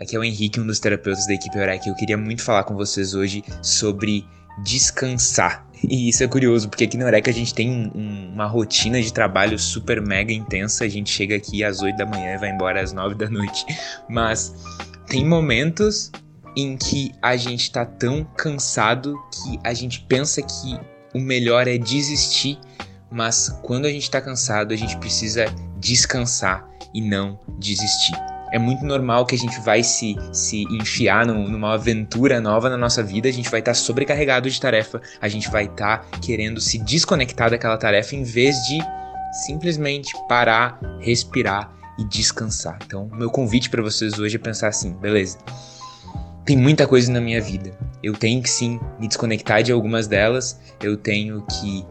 Aqui é o Henrique, um dos terapeutas da equipe Eureka. Eu queria muito falar com vocês hoje sobre descansar. E isso é curioso, porque aqui na Eureka a gente tem um, uma rotina de trabalho super mega intensa. A gente chega aqui às 8 da manhã e vai embora às 9 da noite. Mas tem momentos em que a gente tá tão cansado que a gente pensa que o melhor é desistir, mas quando a gente tá cansado, a gente precisa descansar e não desistir. É muito normal que a gente vai se, se enfiar no, numa aventura nova na nossa vida, a gente vai estar tá sobrecarregado de tarefa, a gente vai estar tá querendo se desconectar daquela tarefa em vez de simplesmente parar, respirar e descansar. Então, meu convite para vocês hoje é pensar assim, beleza? Tem muita coisa na minha vida. Eu tenho que sim me desconectar de algumas delas, eu tenho que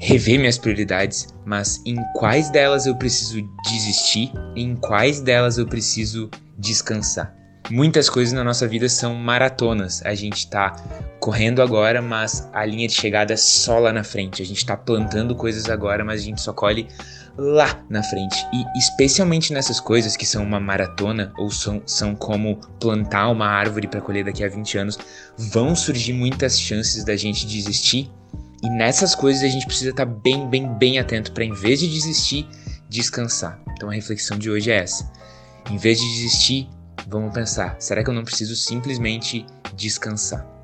rever minhas prioridades, mas em quais delas eu preciso desistir, em quais delas eu preciso descansar. Muitas coisas na nossa vida são maratonas. A gente tá correndo agora, mas a linha de chegada é só lá na frente. A gente tá plantando coisas agora, mas a gente só colhe lá na frente. E especialmente nessas coisas que são uma maratona ou são, são como plantar uma árvore para colher daqui a 20 anos, vão surgir muitas chances da gente desistir e nessas coisas a gente precisa estar tá bem, bem, bem atento para, em vez de desistir, descansar. Então a reflexão de hoje é essa. Em vez de desistir, vamos pensar: será que eu não preciso simplesmente descansar?